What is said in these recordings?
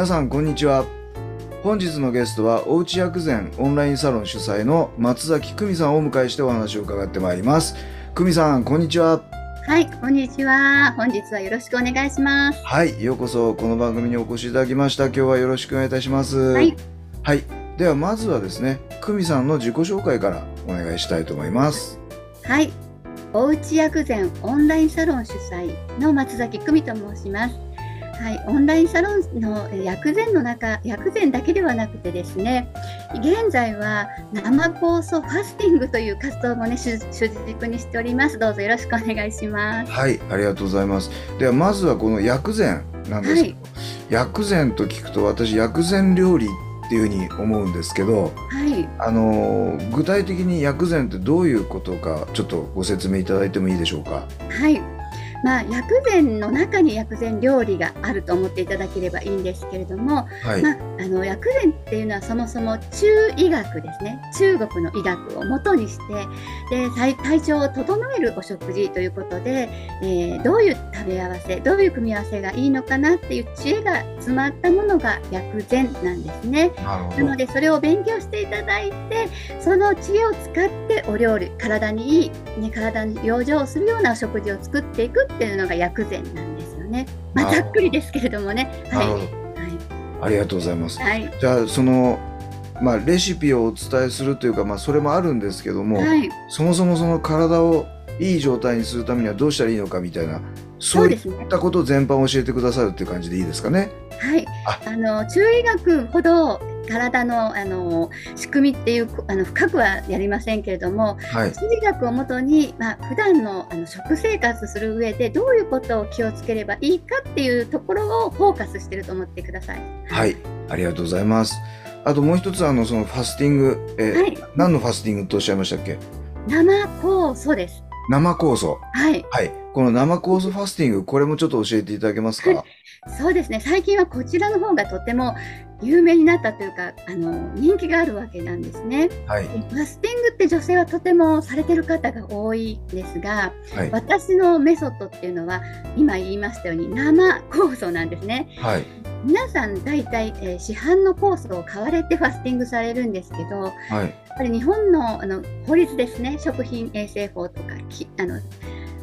皆さんこんにちは。本日のゲストはおうち薬膳オンラインサロン主催の松崎久美さんをお迎えしてお話を伺ってまいります。久美さんこんにちは。はい、こんにちは。本日はよろしくお願いします。はいようこそこの番組にお越しいただきました。今日はよろしくお願いいたします。はい、はいではまずはですね久美さんの自己紹介からお願いしたいと思います。はい、おうち薬膳オンラインサロン主催の松崎久美と申します。はい、オンラインサロンのえ薬膳の中、薬膳だけではなくてですね、現在は生酵素ファスティングという活動もね、主主軸にしております。どうぞよろしくお願いします。はいありがとうございますではまずはこの薬膳なんですけど、薬膳と聞くと私薬膳料理っていうふうに思うんですけどはい、あのー具体的に薬膳ってどういうことかちょっとご説明いただいてもいいでしょうか？はい。まあ、薬膳の中に薬膳料理があると思っていただければいいんですけれども、はい、まあ、あの薬膳っていうのはそもそも中医学ですね。中国の医学を元にしてで体体調を整えるお食事ということで、えーどういう食べ合わせどういう組み合わせがいいのかなっていう知恵が詰まったものが薬膳なんですね。なるほど。なのでそれを勉強していただいてその知恵を使ってお料理体にいい、ね、体に養生をするようなお食事を作っていくっていうのが薬膳なんですよね。まあ、ざっくりですけれどもね。はい。ありがとうございます。はいはい。じゃあそのまあレシピをお伝えするというかまあそれもあるんですけども、はい、そもそもその体をいい状態にするためにはどうしたらいいのかみたいなそういですねっ。たこと全般を教えてくださるっていう感じでいいですかね。はいあ、あの中医学ほど体のあの仕組みっていうあの深くはやりませんけれども、はい中医学をもとにまあ普段のあの食生活する上でどういうことを気をつければいいかっていうところをフォーカスしてると思ってください。はい、ありがとうございます。あともう一つあのそのファスティング、えーはい、何のファスティングとおっしゃいましたっけ？生酵素です。生酵素。はい、はい、この生酵素ファスティングこれもちょっと教えていただけますか？そうですね。最近はこちらの方がとても有名になったというか、あの人気があるわけなんですね。はいファスティングって女性はとてもされてる方が多いですが、はい私のメソッドっていうのは今言いましたように生酵素なんですね。はい皆さん大体、えー市販の酵素を買われてファスティングされるんですけど、やはいっぱり日本のあの法律ですね、食品衛生法とかきあの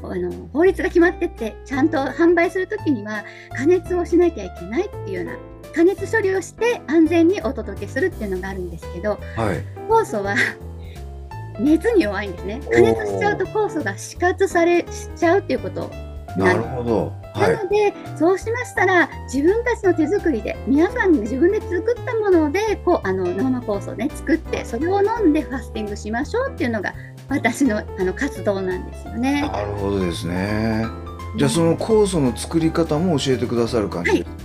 あの法律が決まってて、ちゃんと販売するときには加熱をしなきゃいけないっていうような加熱処理をして安全にお届けするっていうのがあるんですけど、はい酵素は熱に弱いんですね。加熱しちゃうと酵素が死活されしちゃうっていうことなるほど。はないので、そうしましたら自分たちの手作りで皆さんが自分で作ったものでこうあの生酵素をね作ってそれを飲んでファスティングしましょうっていうのが私のあの活動なんですよね。なるほどですね。じゃあその酵素の作り方も教えてくださる感じですはい、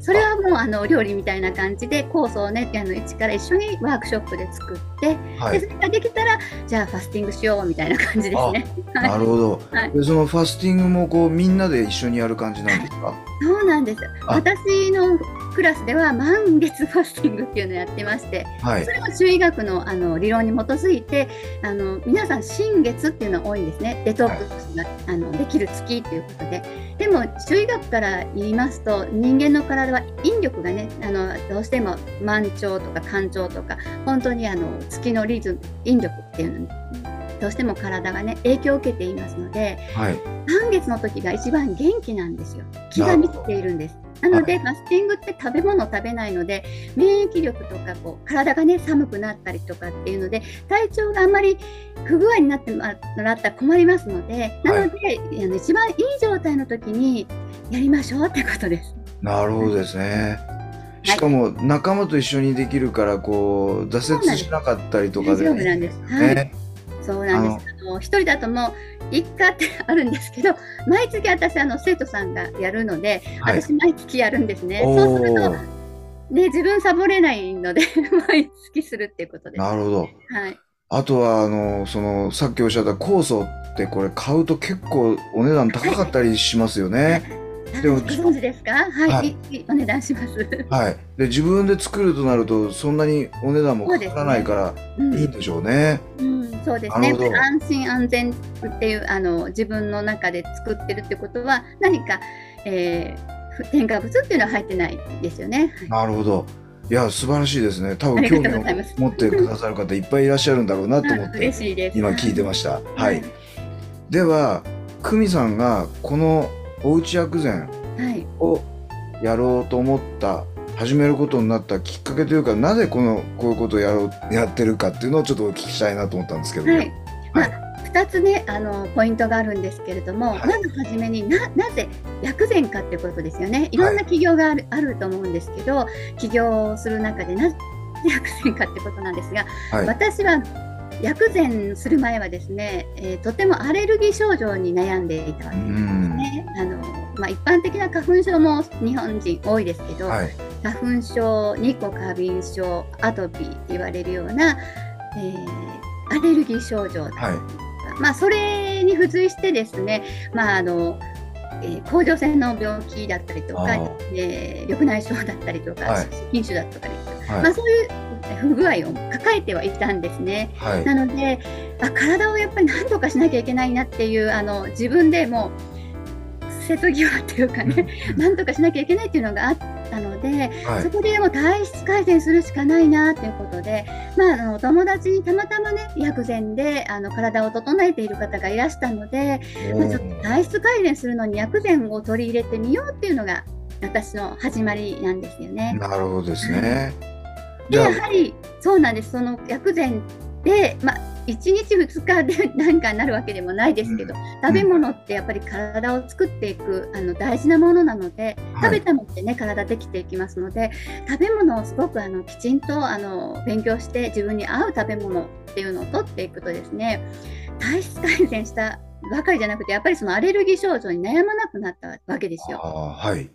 それはもうあの料理みたいな感じで酵素をねあの一から一緒にワークショップで作って、はいでそれができたらじゃあファスティングしようみたいな感じですね。はいなるほど。はいでそのファスティングもこうみんなで一緒にやる感じなんですか？そうなんです。あ私のクラスでは満月ファスティングっていうのをやってまして、はいそれは中医学のあの理論に基づいて、あの皆さん新月っていうのが多いんですね。デトックスが、あのできる月ということで。でも中医学から言いますと、人間の体は引力がね、あのどうしても満潮とか干潮とか、本当にあの月のリズム、引力っていうのに。どうしても体がね影響を受けていますのではい満月の時が一番元気なんですよ気が満ちているんですなので、ファスティングって食べ物を食べないので免疫力とかこう体がね寒くなったりとかっていうので体調があんまり不具合になってもらったら困りますのでなので、あの一番いい状態の時にやりましょうってことです。なるほどですね。しかも仲間と一緒にできるからこう挫折しなかったりとかで大丈夫なんです。はい。ねそうなんです。一人だともういっかってあるんですけど、毎月私あの生徒さんがやるので、はい私毎月やるんですね。おそうするとーね自分サボれないので 毎月するっていうことです。なるほどはい。あとはあのそのさっきおっしゃった酵素ってこれ買うと結構お値段高かったりしますよね。でもご存知ですか？はい。はいお値段します。はい。で自分で作るとなるとそんなにお値段もかからないからうんいいんでしょうね。うん、そうですね安心安全っていうあの自分の中で作ってるってことは何か、えーふ添加物っていうのは入ってないですよね。なるほど。いや素晴らしいですね。多分興味を持ってくださる方いっぱいいらっしゃるんだろうなと思あって 嬉しいです。今聞いてました。はい。はいでは久美さんがこのおうち薬膳はい。をやろうと思った始めることになったきっかけというかなぜこのこういうことをやろうやってるかっていうのをちょっとお聞きしたいなと思ったんですけども、はい。まあはい二つねあのポイントがあるんですけれども、はいまずはじめにななぜ薬膳かっていうことですよね。いろんな企業がある,、あると思うんですけど、起業する中でなぜ薬膳かってことなんですが、はい私は薬膳する前はですね、えーとてもアレルギー症状に悩んでいたわうけですん。ね。あのまあ、一般的な花粉症も日本人多いですけど、はい。花粉症、日光過敏症、アトピーって言われるような、えーアレルギー症状だはい。まあ、それに付随してですね、まああのえー甲状腺の病気だったりとかえー緑内障だったりとか、はい。筋腫だったりとか、はいまあ、そういう不具合を抱えてはいたんですね。はいなのであ体をやっぱり何とかしなきゃいけないなっていうあの自分でもう瀬戸際っていうかね、何とかしなきゃいけないっていうのがあったので、はいそこでもう体質改善するしかないなということで、まあ、あのお友達にたまたまね薬膳であの体を整えている方がいらしたので、まあ、ちょっと体質改善するのに薬膳を取り入れてみようっていうのが私の始まりなんですよね。なるほどですね。でやはりそうなんです。その薬膳で、まあ、1日2日で 何かになるわけでもないですけど、食べ物ってやっぱり体を作っていくあの大事なものなので、はい。食べたものでね体できていきますので食べ物をすごくあのきちんとあの勉強して自分に合う食べ物っていうのを取っていくとですね体質改善したばかりじゃなくてやっぱりそのアレルギー症状に悩まなくなったわけですよ。はい。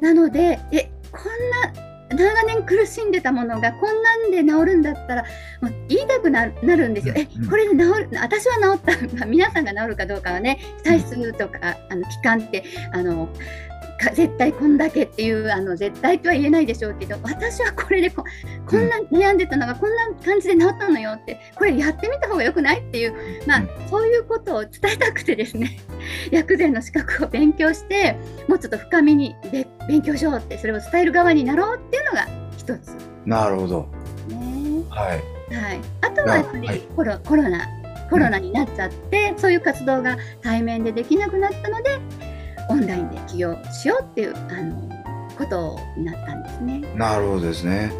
なので、え、こんな長年苦しんでたものがこんなんで治るんだったら、もう言いたくなるなるんですよ。えうん、これで治る、私は治った、まあ、皆さんが治るかどうかはね、体質とか、あの期間って、あの、か絶対こんだけっていうあの絶対とは言えないでしょうけど私はこれでここんな悩んでたのがこんな感じで治ったのよってこれやってみた方がよくないっていうまあ、うんそういうことを伝えたくてですね 薬膳の資格を勉強してもうちょっと深みにべ勉強しようってそれを伝える側になろうっていうのが一つ。なるほど。ね。はい。はい、あとはやっぱりはい。コロ,、コロナコロナになっちゃって、そういう活動が対面でできなくなったのでオンラインで起業しようっていうあのことになったんですね。なるほどですね。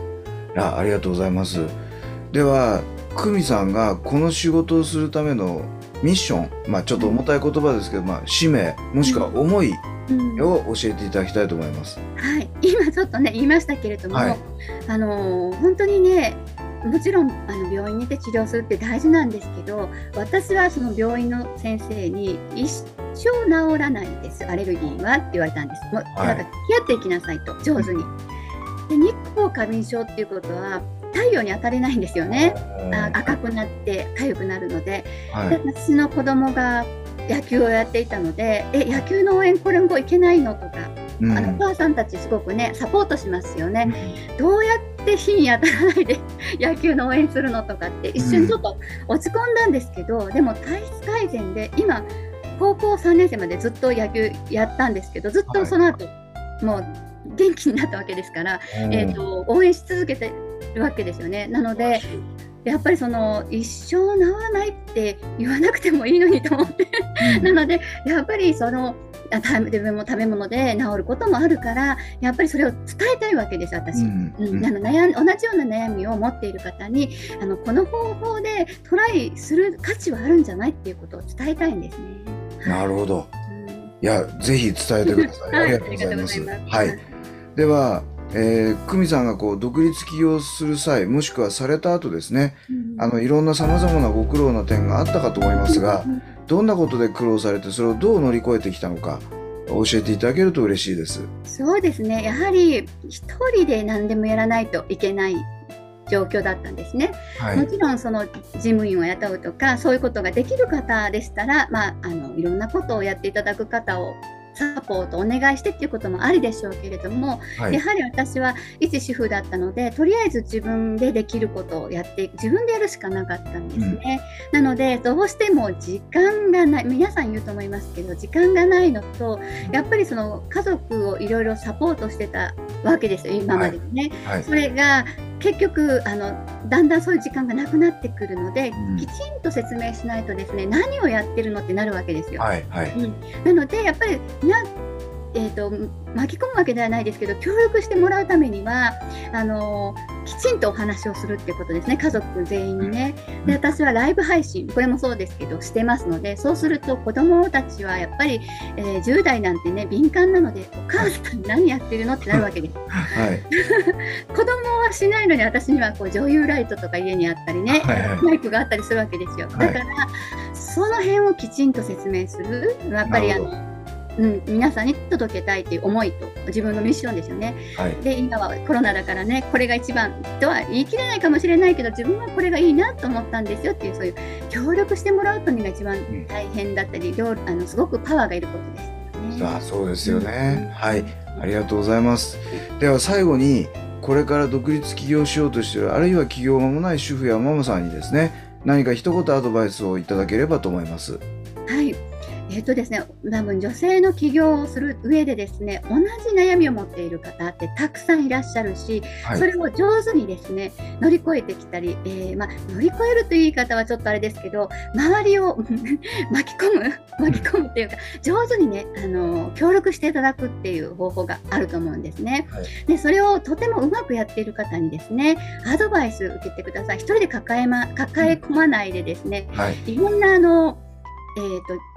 いやありがとうございます。では久美さんがこの仕事をするためのミッションまあちょっと重たい言葉ですけど、まあ、使命もしくは思いうん。を教えていただきたいと思います、はい、今ちょっとね言いましたけれども、はい。あのー本当にねもちろんあの病院にて治療するって大事なんですけど私はその病院の先生に一生治らないです。アレルギーはって言われたんです。もう、はいだから付き合っていきなさいと。上手に。で日光過敏症っていうことは太陽に当たれないんですよね。あ赤くなって痒くなるので。ではい。私の子供が野球をやっていたので「え野球の応援これもいけないの?」とかうん。あのお母さんたちすごくねサポートしますよね。どうやって火に当たらないで 野球の応援するのとかって一瞬ちょっと落ち込んだんですけど、でも体質改善で今高校3年生までずっと野球やったんですけどずっとその後、もう元気になったわけですから、うん。えー、と応援し続けてるわけですよね。なのでやっぱりその一生治らないって言わなくてもいいのにと思って。なのでやっぱりその自分も食べ物で治ることもあるからやっぱりそれを伝えたいわけです私。うんうん、あの悩ん同じような悩みを持っている方にあのこの方法でトライする価値はあるんじゃないっていうことを伝えたいんですね。なるほど。うん。いやぜひ伝えてください、はい。ありがとうございます。はい。ではえー、久美さんがこう独立起業する際もしくはされた後ですねあのいろんなさまざまなご苦労な点があったかと思いますがどんなことで苦労されてそれをどう乗り越えてきたのか教えていただけると嬉しいです。そうですね。やはり一人で何でもやらないといけない状況だったんですね、はい、もちろんその事務員を雇うとかそういうことができる方でしたら、まあ、あのいろんなことをやっていただく方をサポートお願いしてっていうこともありでしょうけれども、はい、やはり私は一主婦だったのでとりあえず自分でできることをやって自分でやるしかなかったんですね、うん、なのでどうしても時間がない皆さん言うと思いますけど時間がないのとやっぱりその家族をいろいろサポートしてたわけですよ今までね、はい。はい、それが結局あのだんだんそういう時間がなくなってくるので、うん、きちんと説明しないとですね何をやってるのってなるわけですよ。はいはい。うん、なのでやっぱりなえーと、巻き込むわけではないですけど協力してもらうためにはあのきちんとお話をするっていうことですね家族全員にね。で私はライブ配信これもそうですけどしてますのでそうすると子どもたちはやっぱり、えー、10代なんてね敏感なのでお母さん何やってるのってなるわけです、はい、子供はしないのに私にはこう女優ライトとか家にあったりね、はいはい、マイクがあったりするわけですよ。だから、はい、その辺をきちんと説明するやっぱりあのうん、皆さんに届けたいっていう思いと自分のミッションですよね。はい、で今はコロナだからねこれが一番とは言い切れないかもしれないけど自分はこれがいいなと思ったんですよっていうそういう協力してもらうというのが一番大変だったり、うん、あのすごくパワーがいることです、ね。あそうですよね、うん、はい。ありがとうございます。では最後にこれから独立起業しようとしているあるいは起業間もない主婦やママさんにですね何か一言アドバイスをいただければと思います。とですね、多分女性の起業をする上でですね同じ悩みを持っている方ってたくさんいらっしゃるし、はい、それを上手にですね乗り越えてきたり、えー、ま乗り越えるという言い方はちょっとあれですけど周りを 巻き込む巻き込むっていうか上手にねあの協力していただくっていう方法があると思うんですね。はい、でそれをとてもうまくやっている方にですねアドバイス受けてください。一人で抱え,、ま、抱え込まないでですね、はい、いろんなあのえーと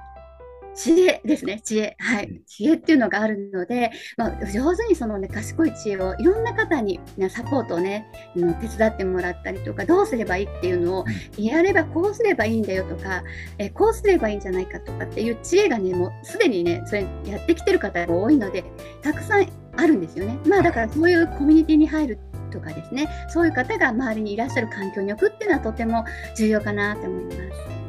知恵ですね、知恵。はい。知恵っていうのがあるので、まあ、上手にそのね、賢い知恵をいろんな方に、ね、サポートをね、手伝ってもらったりとか、どうすればいいっていうのを、やればこうすればいいんだよとか、えこうすればいいんじゃないかとかっていう知恵がね、もうすでにね、それやってきてる方が多いので、たくさんあるんですよね。まあだからそういうコミュニティに入るとかですね、そういう方が周りにいらっしゃる環境に置くっていうのはとても重要かなと思います。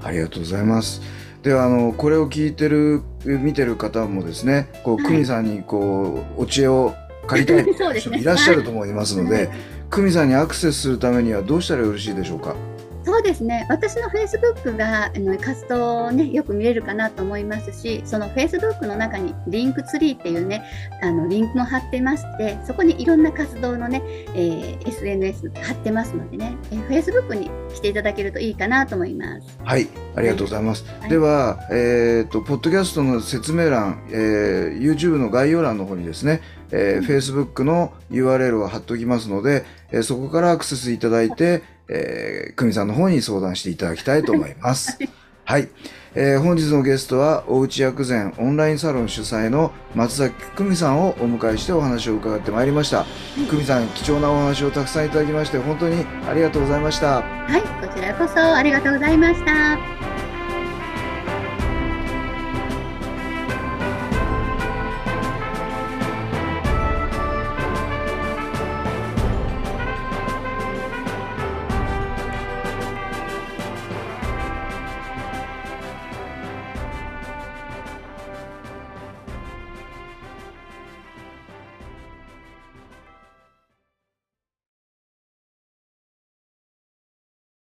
ありがとうございます。ではあのこれを聞いてる見てる方もですねこう、はい、久美さんにこうお知恵を借りたい人もいらっしゃると思いますので、はい、久美さんにアクセスするためにはどうしたらよろしいでしょうか？そうですね。私のフェイスブックがあの活動を、ね、よく見れるかなと思いますしそのフェイスブックの中にリンクツリーっていうねあのリンクも貼ってましてそこにいろんな活動のね、えー、SNS 貼ってますのでね、えー、フェイスブックに来ていただけるといいかなと思います。はいありがとうございます、はい、では、えーと、ポッドキャストの説明欄、えー、YouTube の概要欄の方にですねえー、Facebook の URL を貼っておきますので、えー、そこからアクセスいただいて、えー、久美さんの方に相談していただきたいと思います。はい、えー、本日のゲストは、おうち薬膳オンラインサロン主催の松崎久美さんをお迎えしてお話を伺ってまいりました。久美さん、貴重なお話をたくさんいただきまして、本当にありがとうございました。はい、こちらこそありがとうございました。